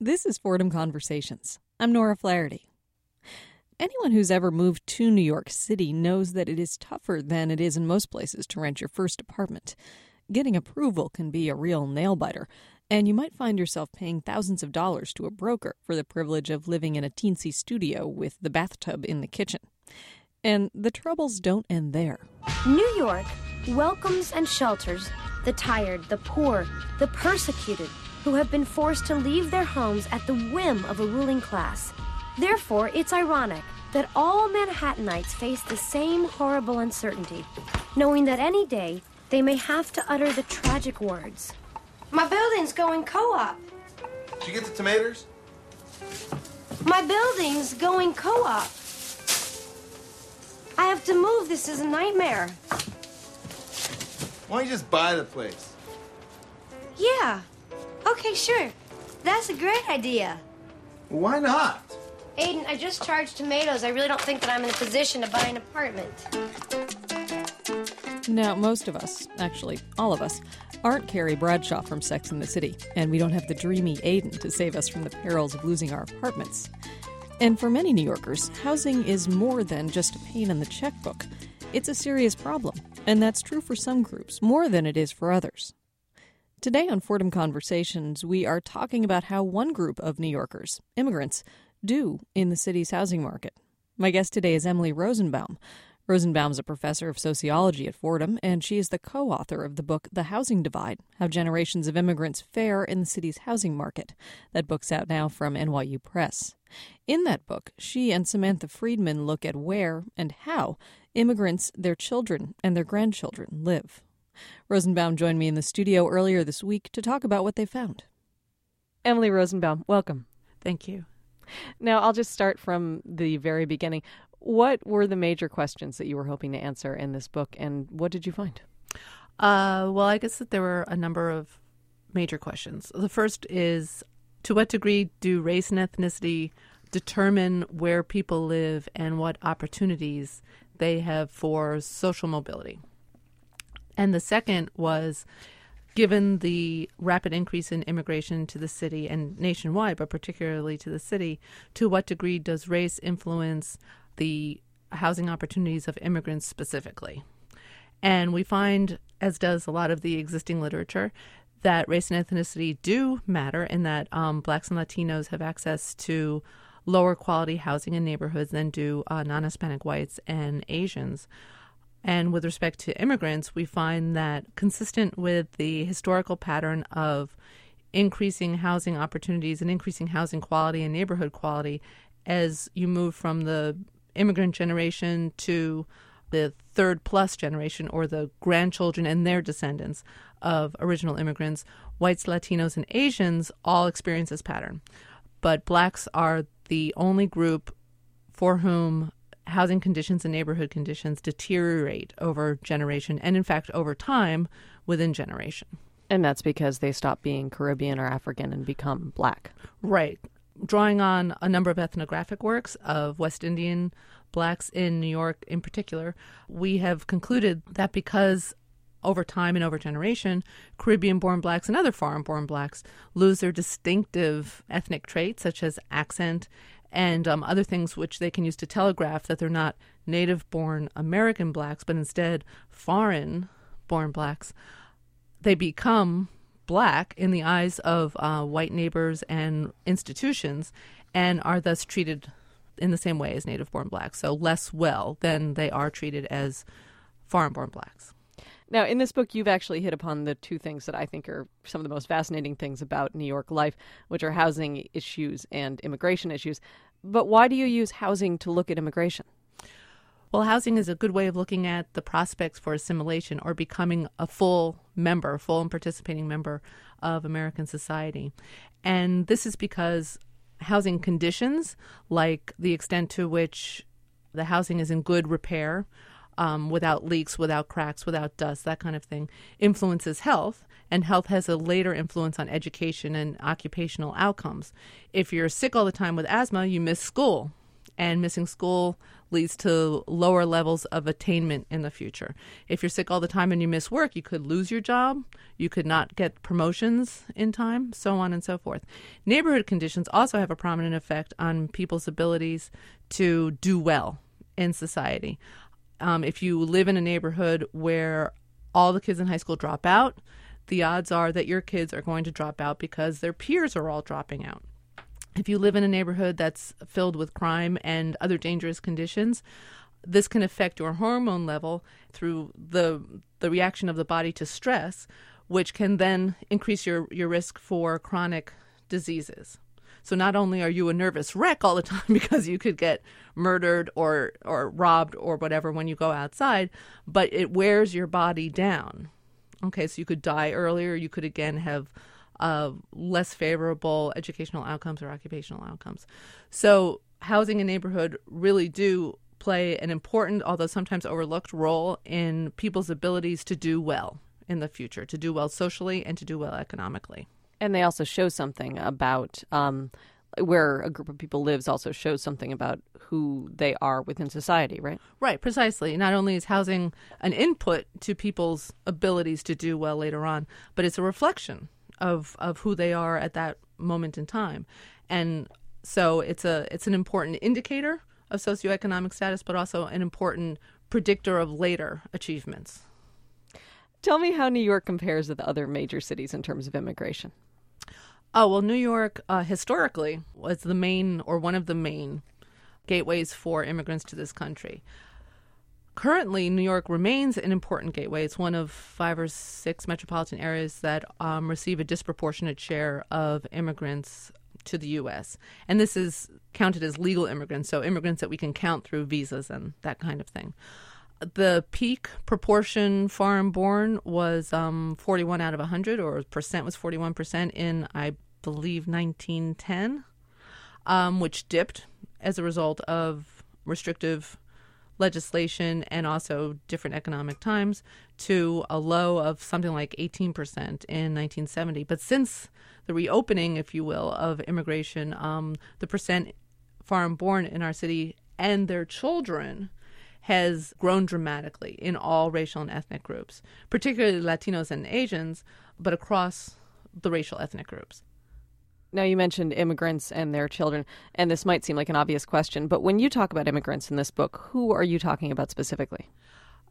This is Fordham Conversations. I'm Nora Flaherty. Anyone who's ever moved to New York City knows that it is tougher than it is in most places to rent your first apartment. Getting approval can be a real nail biter, and you might find yourself paying thousands of dollars to a broker for the privilege of living in a teensy studio with the bathtub in the kitchen. And the troubles don't end there. New York welcomes and shelters the tired, the poor, the persecuted, who have been forced to leave their homes at the whim of a ruling class. Therefore, it's ironic that all Manhattanites face the same horrible uncertainty, knowing that any day they may have to utter the tragic words My building's going co op. Did you get the tomatoes? My building's going co op. I have to move. This is a nightmare. Why don't you just buy the place? Yeah. Okay, sure. That's a great idea. Why not? Aidan, I just charged tomatoes. I really don't think that I'm in a position to buy an apartment. Now, most of us, actually all of us, aren't Carrie Bradshaw from Sex and the City, and we don't have the dreamy Aidan to save us from the perils of losing our apartments. And for many New Yorkers, housing is more than just a pain in the checkbook. It's a serious problem, and that's true for some groups more than it is for others. Today on Fordham Conversations, we are talking about how one group of New Yorkers, immigrants, do in the city's housing market. My guest today is Emily Rosenbaum. Rosenbaum is a professor of sociology at Fordham, and she is the co author of the book The Housing Divide How Generations of Immigrants Fare in the City's Housing Market. That book's out now from NYU Press. In that book, she and Samantha Friedman look at where and how immigrants, their children, and their grandchildren live. Rosenbaum joined me in the studio earlier this week to talk about what they found. Emily Rosenbaum, welcome. Thank you. Now, I'll just start from the very beginning. What were the major questions that you were hoping to answer in this book, and what did you find? Uh, well, I guess that there were a number of major questions. The first is to what degree do race and ethnicity determine where people live and what opportunities they have for social mobility? And the second was given the rapid increase in immigration to the city and nationwide, but particularly to the city, to what degree does race influence the housing opportunities of immigrants specifically? And we find, as does a lot of the existing literature, that race and ethnicity do matter in that um, blacks and Latinos have access to lower quality housing in neighborhoods than do uh, non Hispanic whites and Asians. And with respect to immigrants, we find that consistent with the historical pattern of increasing housing opportunities and increasing housing quality and neighborhood quality as you move from the immigrant generation to the third plus generation or the grandchildren and their descendants of original immigrants, whites, Latinos, and Asians all experience this pattern. But blacks are the only group for whom housing conditions and neighborhood conditions deteriorate over generation and in fact over time within generation. And that's because they stop being Caribbean or African and become black. Right. Drawing on a number of ethnographic works of West Indian blacks in New York in particular, we have concluded that because over time and over generation, Caribbean born blacks and other foreign born blacks lose their distinctive ethnic traits such as accent and um, other things which they can use to telegraph that they're not native born American blacks, but instead foreign born blacks, they become black in the eyes of uh, white neighbors and institutions and are thus treated in the same way as native born blacks, so less well than they are treated as foreign born blacks. Now, in this book, you've actually hit upon the two things that I think are some of the most fascinating things about New York life, which are housing issues and immigration issues. But why do you use housing to look at immigration? Well, housing is a good way of looking at the prospects for assimilation or becoming a full member, full and participating member of American society. And this is because housing conditions, like the extent to which the housing is in good repair, um, without leaks, without cracks, without dust, that kind of thing, influences health. And health has a later influence on education and occupational outcomes. If you're sick all the time with asthma, you miss school. and missing school leads to lower levels of attainment in the future. If you're sick all the time and you miss work, you could lose your job, you could not get promotions in time, so on and so forth. Neighborhood conditions also have a prominent effect on people's abilities to do well in society. Um, if you live in a neighborhood where all the kids in high school drop out, the odds are that your kids are going to drop out because their peers are all dropping out. If you live in a neighborhood that's filled with crime and other dangerous conditions, this can affect your hormone level through the the reaction of the body to stress, which can then increase your, your risk for chronic diseases. So not only are you a nervous wreck all the time because you could get murdered or or robbed or whatever when you go outside, but it wears your body down. Okay, so you could die earlier. You could again have uh, less favorable educational outcomes or occupational outcomes. So housing and neighborhood really do play an important, although sometimes overlooked, role in people's abilities to do well in the future, to do well socially and to do well economically. And they also show something about um, where a group of people lives, also shows something about who they are within society, right? Right, precisely. Not only is housing an input to people's abilities to do well later on, but it's a reflection of, of who they are at that moment in time. And so it's a it's an important indicator of socioeconomic status, but also an important predictor of later achievements. Tell me how New York compares with other major cities in terms of immigration. Oh, well, New York uh, historically was the main or one of the main gateways for immigrants to this country. Currently, New York remains an important gateway. It's one of five or six metropolitan areas that um, receive a disproportionate share of immigrants to the U.S. And this is counted as legal immigrants, so immigrants that we can count through visas and that kind of thing. The peak proportion foreign born was um, 41 out of 100, or percent was 41% in, I believe, 1910, um, which dipped as a result of restrictive legislation and also different economic times to a low of something like 18% in 1970. But since the reopening, if you will, of immigration, um, the percent foreign born in our city and their children has grown dramatically in all racial and ethnic groups, particularly Latinos and Asians, but across the racial ethnic groups. Now, you mentioned immigrants and their children, and this might seem like an obvious question, but when you talk about immigrants in this book, who are you talking about specifically?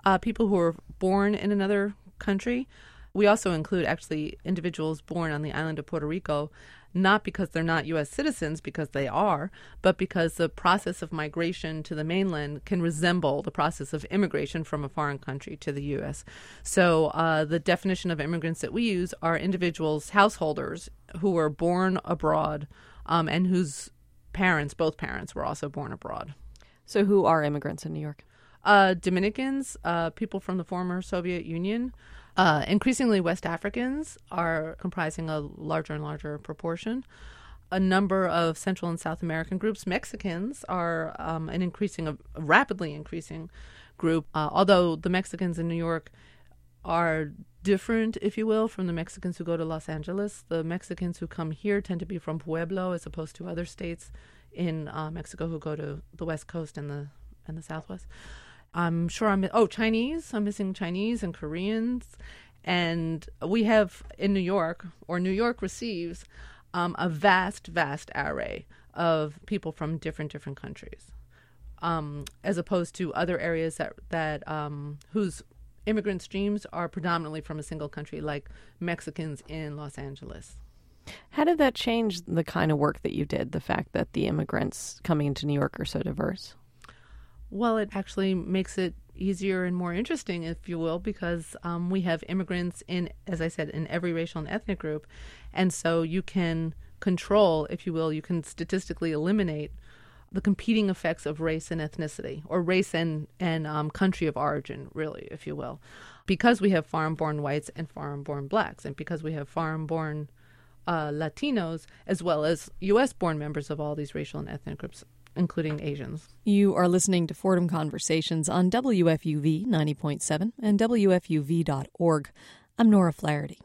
Uh, people who were born in another country. We also include actually individuals born on the island of Puerto Rico not because they're not U.S. citizens, because they are, but because the process of migration to the mainland can resemble the process of immigration from a foreign country to the U.S. So uh, the definition of immigrants that we use are individuals, householders who were born abroad um, and whose parents, both parents, were also born abroad. So who are immigrants in New York? Uh, Dominicans, uh, people from the former Soviet Union. Uh, increasingly, West Africans are comprising a larger and larger proportion. A number of Central and South American groups. Mexicans are um, an increasing, a rapidly increasing group. Uh, although the Mexicans in New York are different, if you will, from the Mexicans who go to Los Angeles. The Mexicans who come here tend to be from Puebla, as opposed to other states in uh, Mexico who go to the West Coast and the and the Southwest. I'm sure I'm oh Chinese. I'm missing Chinese and Koreans, and we have in New York or New York receives um, a vast, vast array of people from different different countries, um, as opposed to other areas that that um, whose immigrant streams are predominantly from a single country, like Mexicans in Los Angeles. How did that change the kind of work that you did? The fact that the immigrants coming into New York are so diverse. Well, it actually makes it easier and more interesting, if you will, because um, we have immigrants in, as I said, in every racial and ethnic group. And so you can control, if you will, you can statistically eliminate the competing effects of race and ethnicity, or race and, and um, country of origin, really, if you will. Because we have foreign born whites and foreign born blacks, and because we have foreign born uh, Latinos, as well as U.S. born members of all these racial and ethnic groups, including Asians. You are listening to Fordham Conversations on WFUV 90.7 and WFUV.org. I'm Nora Flaherty.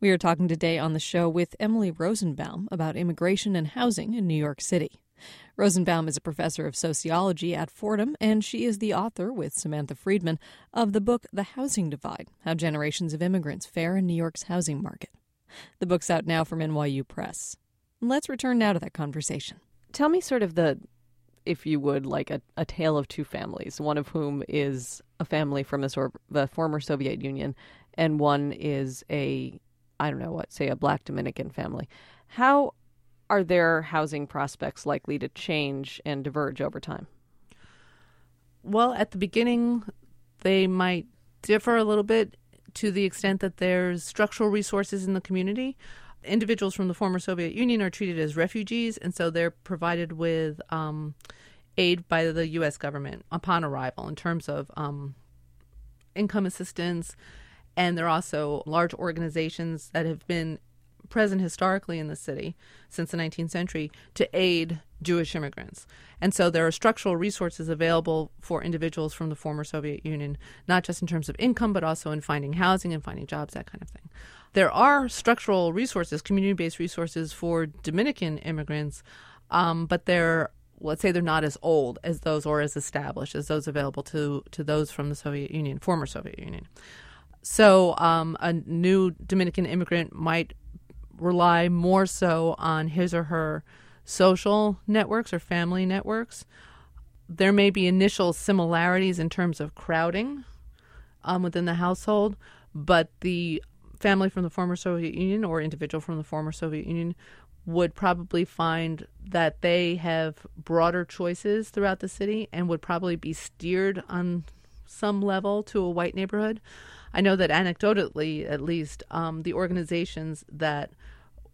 We are talking today on the show with Emily Rosenbaum about immigration and housing in New York City. Rosenbaum is a professor of sociology at Fordham, and she is the author, with Samantha Friedman, of the book The Housing Divide How Generations of Immigrants Fare in New York's Housing Market. The book's out now from NYU Press. Let's return now to that conversation. Tell me sort of the, if you would, like a, a tale of two families, one of whom is a family from the, sort of, the former Soviet Union, and one is a, I don't know what, say a black Dominican family. How are their housing prospects likely to change and diverge over time? Well, at the beginning, they might differ a little bit to the extent that there's structural resources in the community. Individuals from the former Soviet Union are treated as refugees, and so they're provided with um, aid by the U.S. government upon arrival in terms of um, income assistance. And there are also large organizations that have been present historically in the city since the 19th century to aid Jewish immigrants. And so there are structural resources available for individuals from the former Soviet Union, not just in terms of income, but also in finding housing and finding jobs, that kind of thing. There are structural resources, community based resources for Dominican immigrants, um, but they're let's say they're not as old as those or as established as those available to, to those from the Soviet Union, former Soviet Union. So um, a new Dominican immigrant might rely more so on his or her social networks or family networks. There may be initial similarities in terms of crowding um, within the household, but the family from the former Soviet Union or individual from the former Soviet Union would probably find that they have broader choices throughout the city and would probably be steered on some level to a white neighborhood. I know that anecdotally, at least, um, the organizations that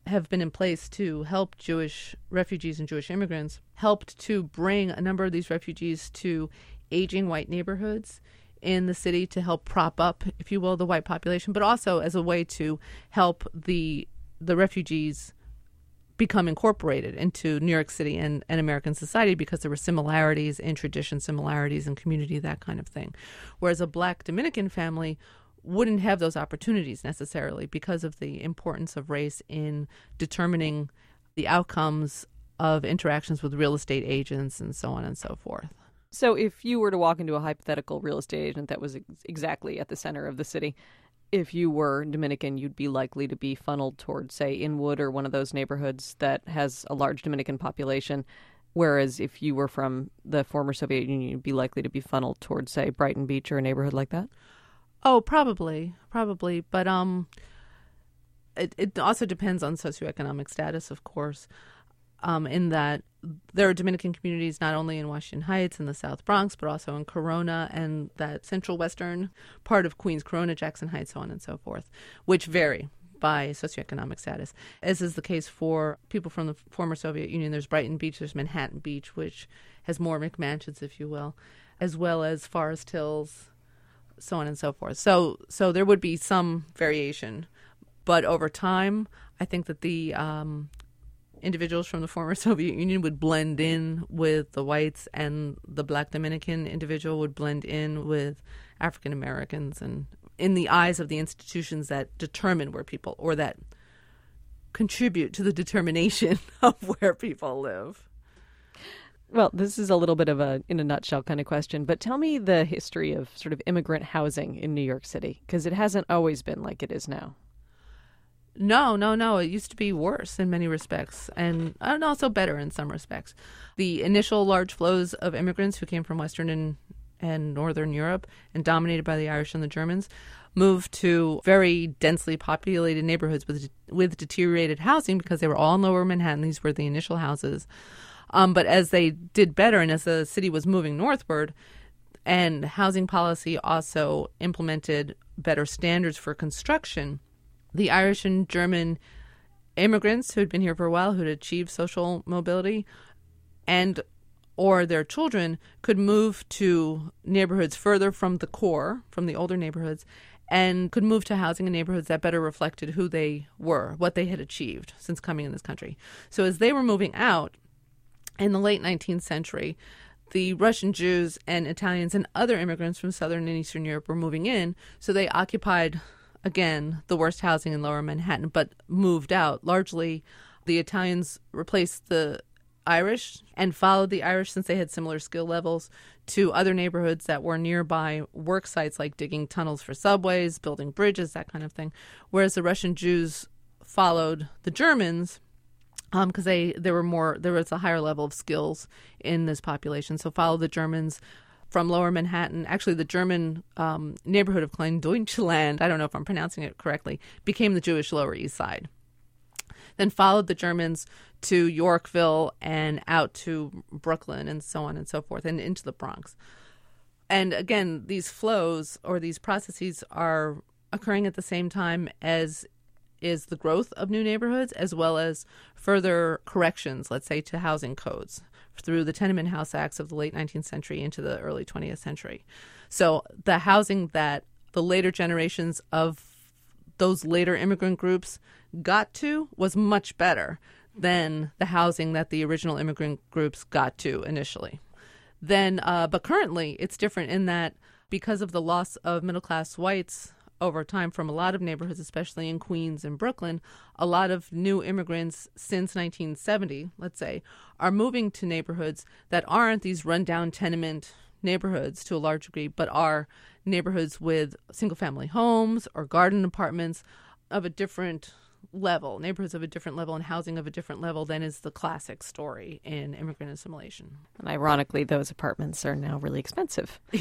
have been in place to help Jewish refugees and Jewish immigrants helped to bring a number of these refugees to aging white neighborhoods in the city to help prop up, if you will, the white population, but also as a way to help the the refugees become incorporated into New York City and, and American society because there were similarities in tradition, similarities in community, that kind of thing. Whereas a black Dominican family wouldn't have those opportunities necessarily because of the importance of race in determining the outcomes of interactions with real estate agents and so on and so forth. So, if you were to walk into a hypothetical real estate agent that was ex- exactly at the center of the city, if you were Dominican, you'd be likely to be funneled towards, say, Inwood or one of those neighborhoods that has a large Dominican population. Whereas if you were from the former Soviet Union, you'd be likely to be funneled towards, say, Brighton Beach or a neighborhood like that. Oh, probably, probably, but um, it it also depends on socioeconomic status, of course. Um, in that there are Dominican communities not only in Washington Heights and the South Bronx, but also in Corona and that central western part of Queens, Corona, Jackson Heights, so on and so forth, which vary by socioeconomic status, as is the case for people from the former Soviet Union. There's Brighton Beach, there's Manhattan Beach, which has more McMansions, if you will, as well as Forest Hills, so on and so forth. So so there would be some variation, but over time, I think that the um, individuals from the former Soviet Union would blend in with the whites, and the Black Dominican individual would blend in with African Americans, and in the eyes of the institutions that determine where people or that contribute to the determination of where people live. Well, this is a little bit of a in a nutshell kind of question, but tell me the history of sort of immigrant housing in New York City because it hasn't always been like it is now. No, no, no. It used to be worse in many respects, and and also better in some respects. The initial large flows of immigrants who came from Western and and Northern Europe and dominated by the Irish and the Germans moved to very densely populated neighborhoods with with deteriorated housing because they were all in Lower Manhattan. These were the initial houses. Um, but as they did better and as the city was moving northward, and housing policy also implemented better standards for construction, the Irish and German immigrants who had been here for a while, who had achieved social mobility, and or their children could move to neighborhoods further from the core, from the older neighborhoods, and could move to housing in neighborhoods that better reflected who they were, what they had achieved since coming in this country. So as they were moving out, in the late 19th century, the Russian Jews and Italians and other immigrants from Southern and Eastern Europe were moving in, so they occupied, again, the worst housing in lower Manhattan, but moved out. Largely, the Italians replaced the Irish and followed the Irish since they had similar skill levels to other neighborhoods that were nearby work sites like digging tunnels for subways, building bridges, that kind of thing. Whereas the Russian Jews followed the Germans because um, they there were more there was a higher level of skills in this population. So followed the Germans from Lower Manhattan. Actually, the German um, neighborhood of Kleindeutschland, I don't know if I'm pronouncing it correctly, became the Jewish Lower East Side. Then followed the Germans to Yorkville and out to Brooklyn and so on and so forth and into the Bronx. And again, these flows or these processes are occurring at the same time as is the growth of new neighborhoods as well as further corrections, let's say, to housing codes through the Tenement House Acts of the late 19th century into the early 20th century. So the housing that the later generations of those later immigrant groups got to was much better than the housing that the original immigrant groups got to initially. Then, uh, but currently, it's different in that because of the loss of middle class whites over time from a lot of neighborhoods, especially in Queens and Brooklyn, a lot of new immigrants since 1970, let's say, are moving to neighborhoods that aren't these rundown tenement neighborhoods to a large degree, but are neighborhoods with single family homes or garden apartments of a different level, neighborhoods of a different level, and housing of a different level than is the classic story in immigrant assimilation. And ironically, those apartments are now really expensive.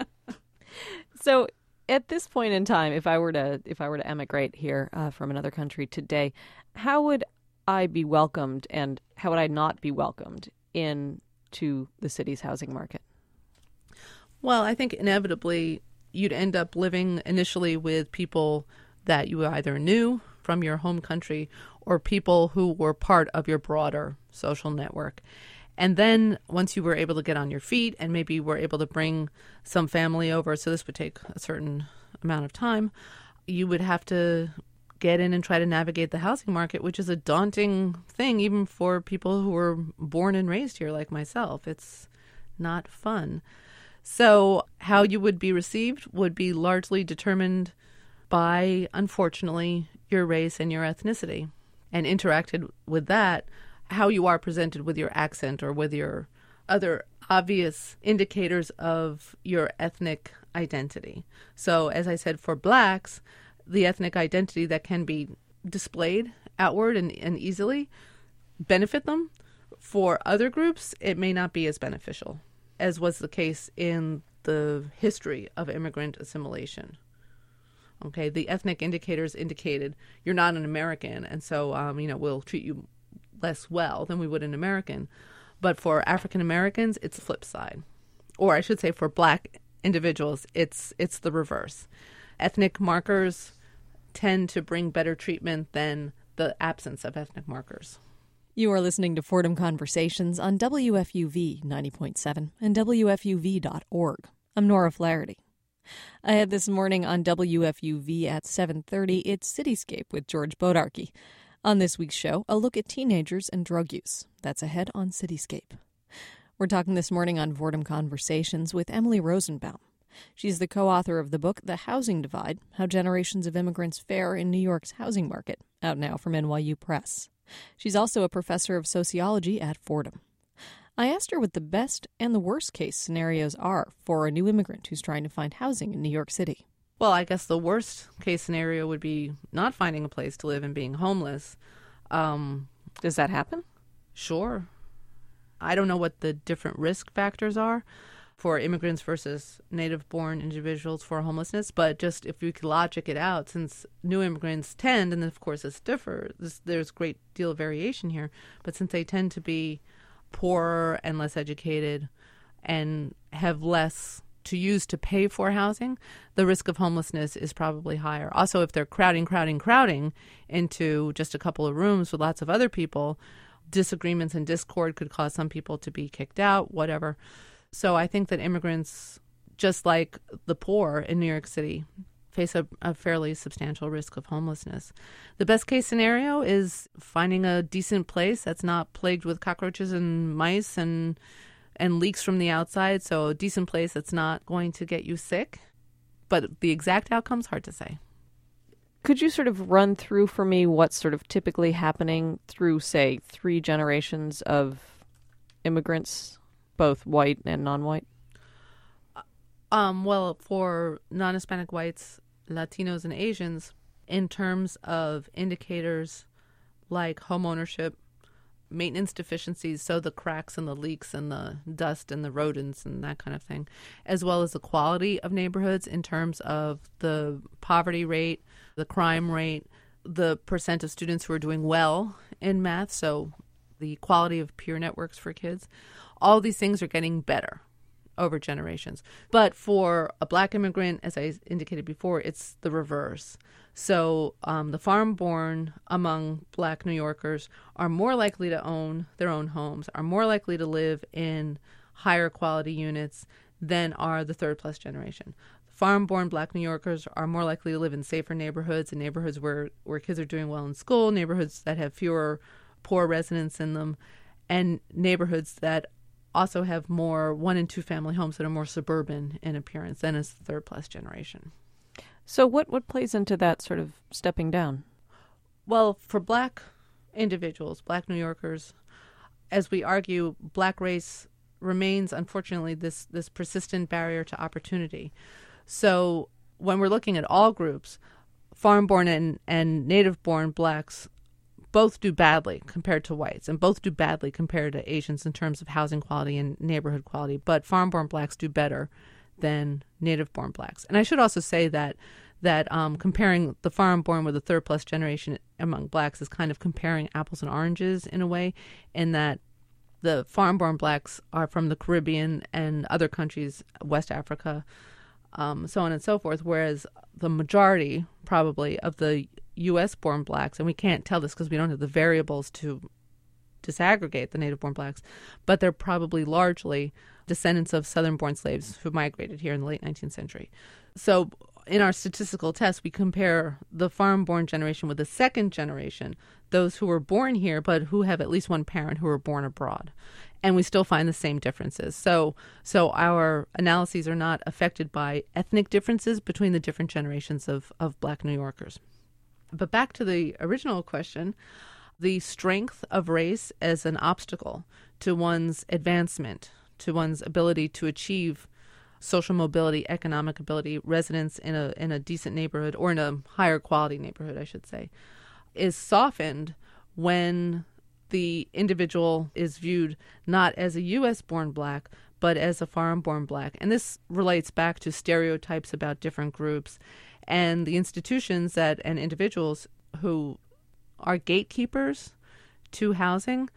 so at this point in time, if I were to if I were to emigrate here uh, from another country today, how would I be welcomed, and how would I not be welcomed into the city's housing market? Well, I think inevitably you'd end up living initially with people that you either knew from your home country or people who were part of your broader social network. And then once you were able to get on your feet and maybe were able to bring some family over, so this would take a certain amount of time, you would have to get in and try to navigate the housing market, which is a daunting thing, even for people who were born and raised here, like myself. It's not fun. So, how you would be received would be largely determined by, unfortunately, your race and your ethnicity. And interacted with that how you are presented with your accent or with your other obvious indicators of your ethnic identity. So, as I said, for blacks, the ethnic identity that can be displayed outward and, and easily benefit them. For other groups, it may not be as beneficial, as was the case in the history of immigrant assimilation. Okay, the ethnic indicators indicated you're not an American, and so um, you know we'll treat you less well than we would an American. But for African Americans, it's the flip side. Or I should say for black individuals, it's it's the reverse. Ethnic markers tend to bring better treatment than the absence of ethnic markers. You are listening to Fordham Conversations on WFUV 90.7 and WFUV.org. I'm Nora Flaherty. I Ahead this morning on WFUV at 7:30, it's Cityscape with George Bodarky. On this week's show, a look at teenagers and drug use. That's ahead on Cityscape. We're talking this morning on Fordham Conversations with Emily Rosenbaum. She's the co author of the book The Housing Divide How Generations of Immigrants Fare in New York's Housing Market, out now from NYU Press. She's also a professor of sociology at Fordham. I asked her what the best and the worst case scenarios are for a new immigrant who's trying to find housing in New York City. Well, I guess the worst case scenario would be not finding a place to live and being homeless. Um, Does that happen? Sure. I don't know what the different risk factors are for immigrants versus native born individuals for homelessness, but just if you could logic it out, since new immigrants tend, and of course this differs, there's great deal of variation here, but since they tend to be poorer and less educated and have less to use to pay for housing, the risk of homelessness is probably higher. Also, if they're crowding, crowding, crowding into just a couple of rooms with lots of other people, disagreements and discord could cause some people to be kicked out, whatever. So I think that immigrants, just like the poor in New York City, face a, a, fairly substantial risk of homelessness. The best case scenario is finding a decent place that's not plagued with cockroaches and mice and and leaks from the outside. So a decent place that's not going to get you sick. But the exact outcome's hard to say. Could you sort of run through for me what's sort of typically happening through, say, three generations of immigrants, both white and non-white? Um, well, for non Hispanic whites, Latinos, and Asians, in terms of indicators like home ownership, maintenance deficiencies, so the cracks and the leaks and the dust and the rodents and that kind of thing, as well as the quality of neighborhoods in terms of the poverty rate, the crime rate, the percent of students who are doing well in math, so the quality of peer networks for kids. All these things are getting better over generations. But for a black immigrant, as I indicated before, it's the reverse. So um, the foreign born among black New Yorkers are more likely to own their own homes, are more likely to live in higher quality units than are the third plus generation. Foreign born black New Yorkers are more likely to live in safer neighborhoods and neighborhoods where, where kids are doing well in school, neighborhoods that have fewer poor residents in them, and neighborhoods that also have more one and two family homes that are more suburban in appearance than is the third plus generation. So what what plays into that sort of stepping down? Well, for black individuals, black New Yorkers, as we argue, black race remains unfortunately this this persistent barrier to opportunity. So when we're looking at all groups, foreign born and, and native born blacks both do badly compared to whites, and both do badly compared to Asians in terms of housing quality and neighborhood quality. But foreign born blacks do better than native born blacks. And I should also say that that um, comparing the foreign born with the third plus generation among blacks is kind of comparing apples and oranges in a way, in that the foreign born blacks are from the Caribbean and other countries, West Africa, um, so on and so forth, whereas the majority, probably, of the U.S. born blacks, and we can't tell this because we don't have the variables to disaggregate the native born blacks, but they're probably largely descendants of southern born slaves who migrated here in the late 19th century. So in our statistical test, we compare the foreign born generation with the second generation, those who were born here but who have at least one parent who were born abroad. And we still find the same differences. So, so our analyses are not affected by ethnic differences between the different generations of, of black New Yorkers. But back to the original question the strength of race as an obstacle to one's advancement, to one's ability to achieve social mobility, economic ability, residence in a in a decent neighborhood or in a higher quality neighborhood, I should say, is softened when the individual is viewed not as a U.S. born black, but as a foreign born black. And this relates back to stereotypes about different groups and the institutions that and individuals who are gatekeepers to housing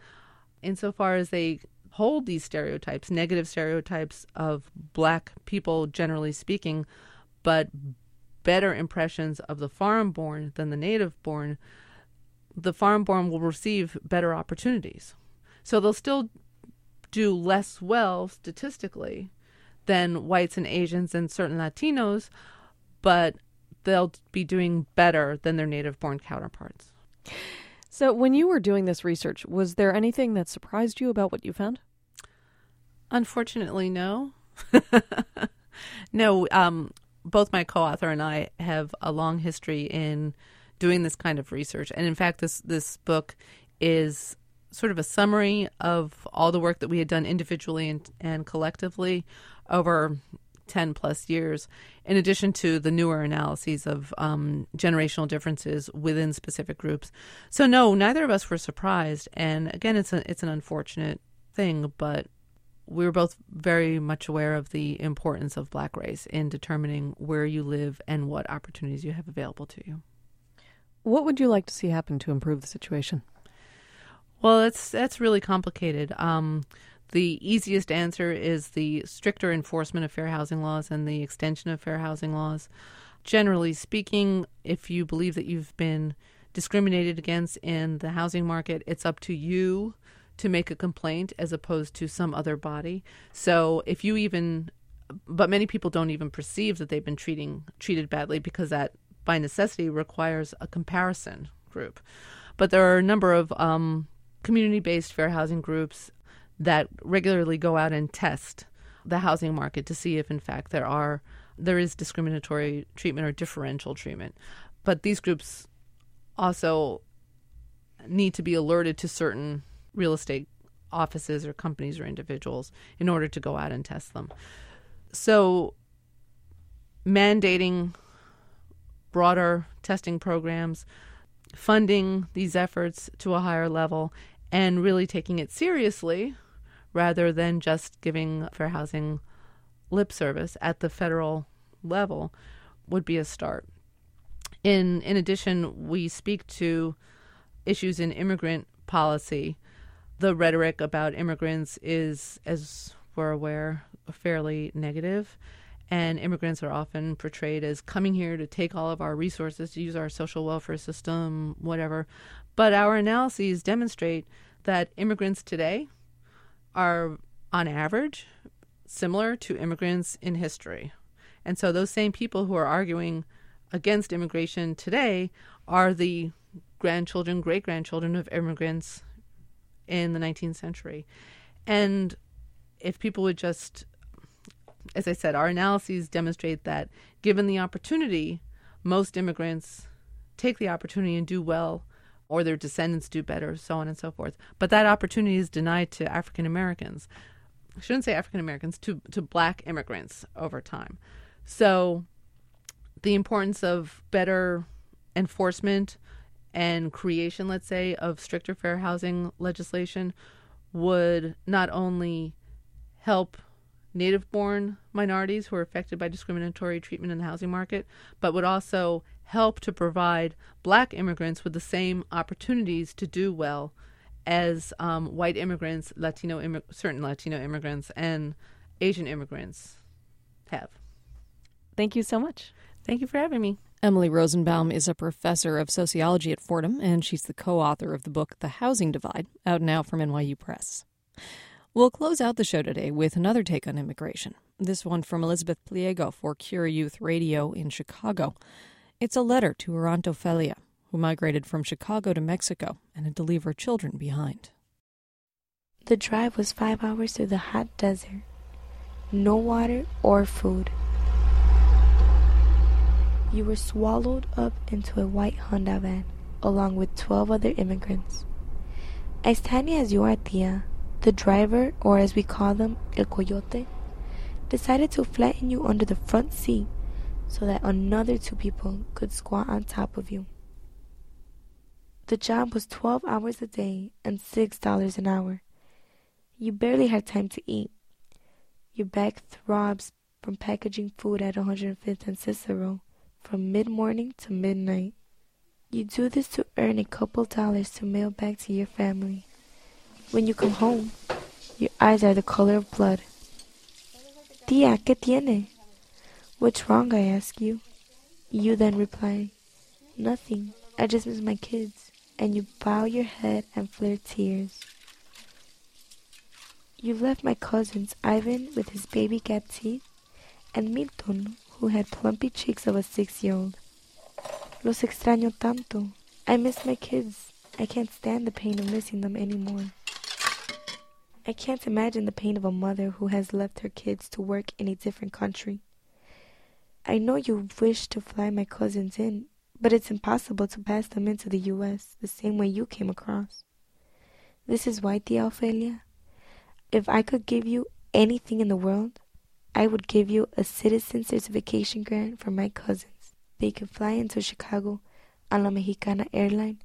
insofar as they hold these stereotypes, negative stereotypes of black people generally speaking, but better impressions of the foreign born than the native born, the foreign born will receive better opportunities. So they'll still do less well statistically than whites and Asians and certain Latinos, but they'll be doing better than their native born counterparts. So, when you were doing this research, was there anything that surprised you about what you found? Unfortunately, no. no, um, both my co-author and I have a long history in doing this kind of research, and in fact, this this book is sort of a summary of all the work that we had done individually and, and collectively over 10 plus years, in addition to the newer analyses of um, generational differences within specific groups. So, no, neither of us were surprised. And again, it's, a, it's an unfortunate thing, but we were both very much aware of the importance of black race in determining where you live and what opportunities you have available to you. What would you like to see happen to improve the situation? Well, that's that's really complicated. Um, the easiest answer is the stricter enforcement of fair housing laws and the extension of fair housing laws. Generally speaking, if you believe that you've been discriminated against in the housing market, it's up to you to make a complaint as opposed to some other body. So if you even but many people don't even perceive that they've been treating treated badly because that by necessity requires a comparison group. But there are a number of um, community-based fair housing groups that regularly go out and test the housing market to see if in fact there are there is discriminatory treatment or differential treatment but these groups also need to be alerted to certain real estate offices or companies or individuals in order to go out and test them. So, mandating broader testing programs, funding these efforts to a higher level, and really taking it seriously rather than just giving fair housing lip service at the federal level would be a start. In in addition, we speak to issues in immigrant policy. The rhetoric about immigrants is, as we're aware, fairly negative, and immigrants are often portrayed as coming here to take all of our resources, to use our social welfare system, whatever. But our analyses demonstrate that immigrants today are, on average, similar to immigrants in history. And so those same people who are arguing against immigration today are the grandchildren, great grandchildren of immigrants in the 19th century. And if people would just, as I said, our analyses demonstrate that given the opportunity, most immigrants take the opportunity and do well, or their descendants do better, so on and so forth. But that opportunity is denied to African Americans. I shouldn't say African Americans, to, to black immigrants over time. So the importance of better enforcement and creation, let's say, of stricter fair housing legislation would not only help native born minorities who are affected by discriminatory treatment in the housing market, but would also help to provide black immigrants with the same opportunities to do well as um, white immigrants, Latino immig- certain Latino immigrants, and Asian immigrants have. Thank you so much. Thank you for having me. Emily Rosenbaum is a professor of sociology at Fordham, and she's the co author of the book The Housing Divide, out now from NYU Press. We'll close out the show today with another take on immigration, this one from Elizabeth Pliego for Cure Youth Radio in Chicago. It's a letter to her Aunt Ophelia, who migrated from Chicago to Mexico and had to leave her children behind. The drive was five hours through the hot desert. No water or food. You were swallowed up into a white Honda van, along with 12 other immigrants. As tiny as you are, Tia, the driver, or as we call them, El Coyote, decided to flatten you under the front seat so that another two people could squat on top of you. The job was 12 hours a day and $6 an hour. You barely had time to eat. Your back throbs from packaging food at 105th and Cicero from mid morning to midnight. You do this to earn a couple dollars to mail back to your family. When you come home, your eyes are the color of blood. Tia, ¿qué tiene? What's wrong, I ask you. You then reply, Nothing, I just miss my kids. And you bow your head and flare tears. You left my cousins, Ivan with his baby gap teeth, and Milton who had plumpy cheeks of a six-year-old. Los extraño tanto. I miss my kids. I can't stand the pain of missing them anymore. I can't imagine the pain of a mother who has left her kids to work in a different country. I know you wish to fly my cousins in, but it's impossible to pass them into the U.S. the same way you came across. This is why, Tia Ophelia, if I could give you anything in the world, I would give you a citizen certification grant for my cousins. They could fly into Chicago on La Mexicana airline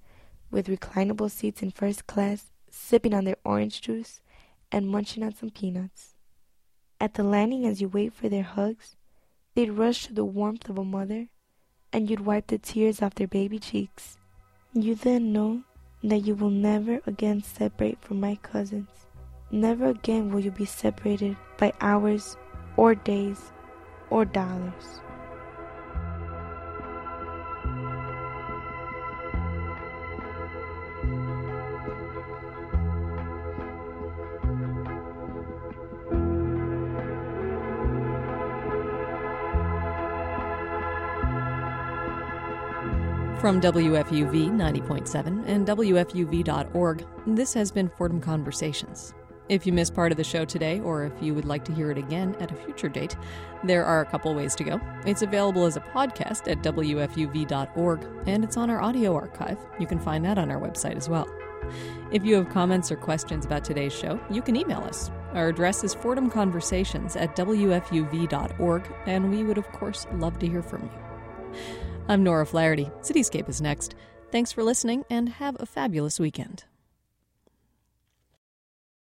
with reclinable seats in first class, sipping on their orange juice and munching on some peanuts. At the landing, as you wait for their hugs, they'd rush to the warmth of a mother, and you'd wipe the tears off their baby cheeks. You then know that you will never again separate from my cousins. Never again will you be separated by hours or days or dollars. From WFUV 90.7 and WFUV.org, this has been Fordham Conversations. If you missed part of the show today, or if you would like to hear it again at a future date, there are a couple ways to go. It's available as a podcast at WFUV.org, and it's on our audio archive. You can find that on our website as well. If you have comments or questions about today's show, you can email us. Our address is fordhamconversations at WFUV.org, and we would, of course, love to hear from you. I'm Nora Flaherty. Cityscape is next. Thanks for listening, and have a fabulous weekend.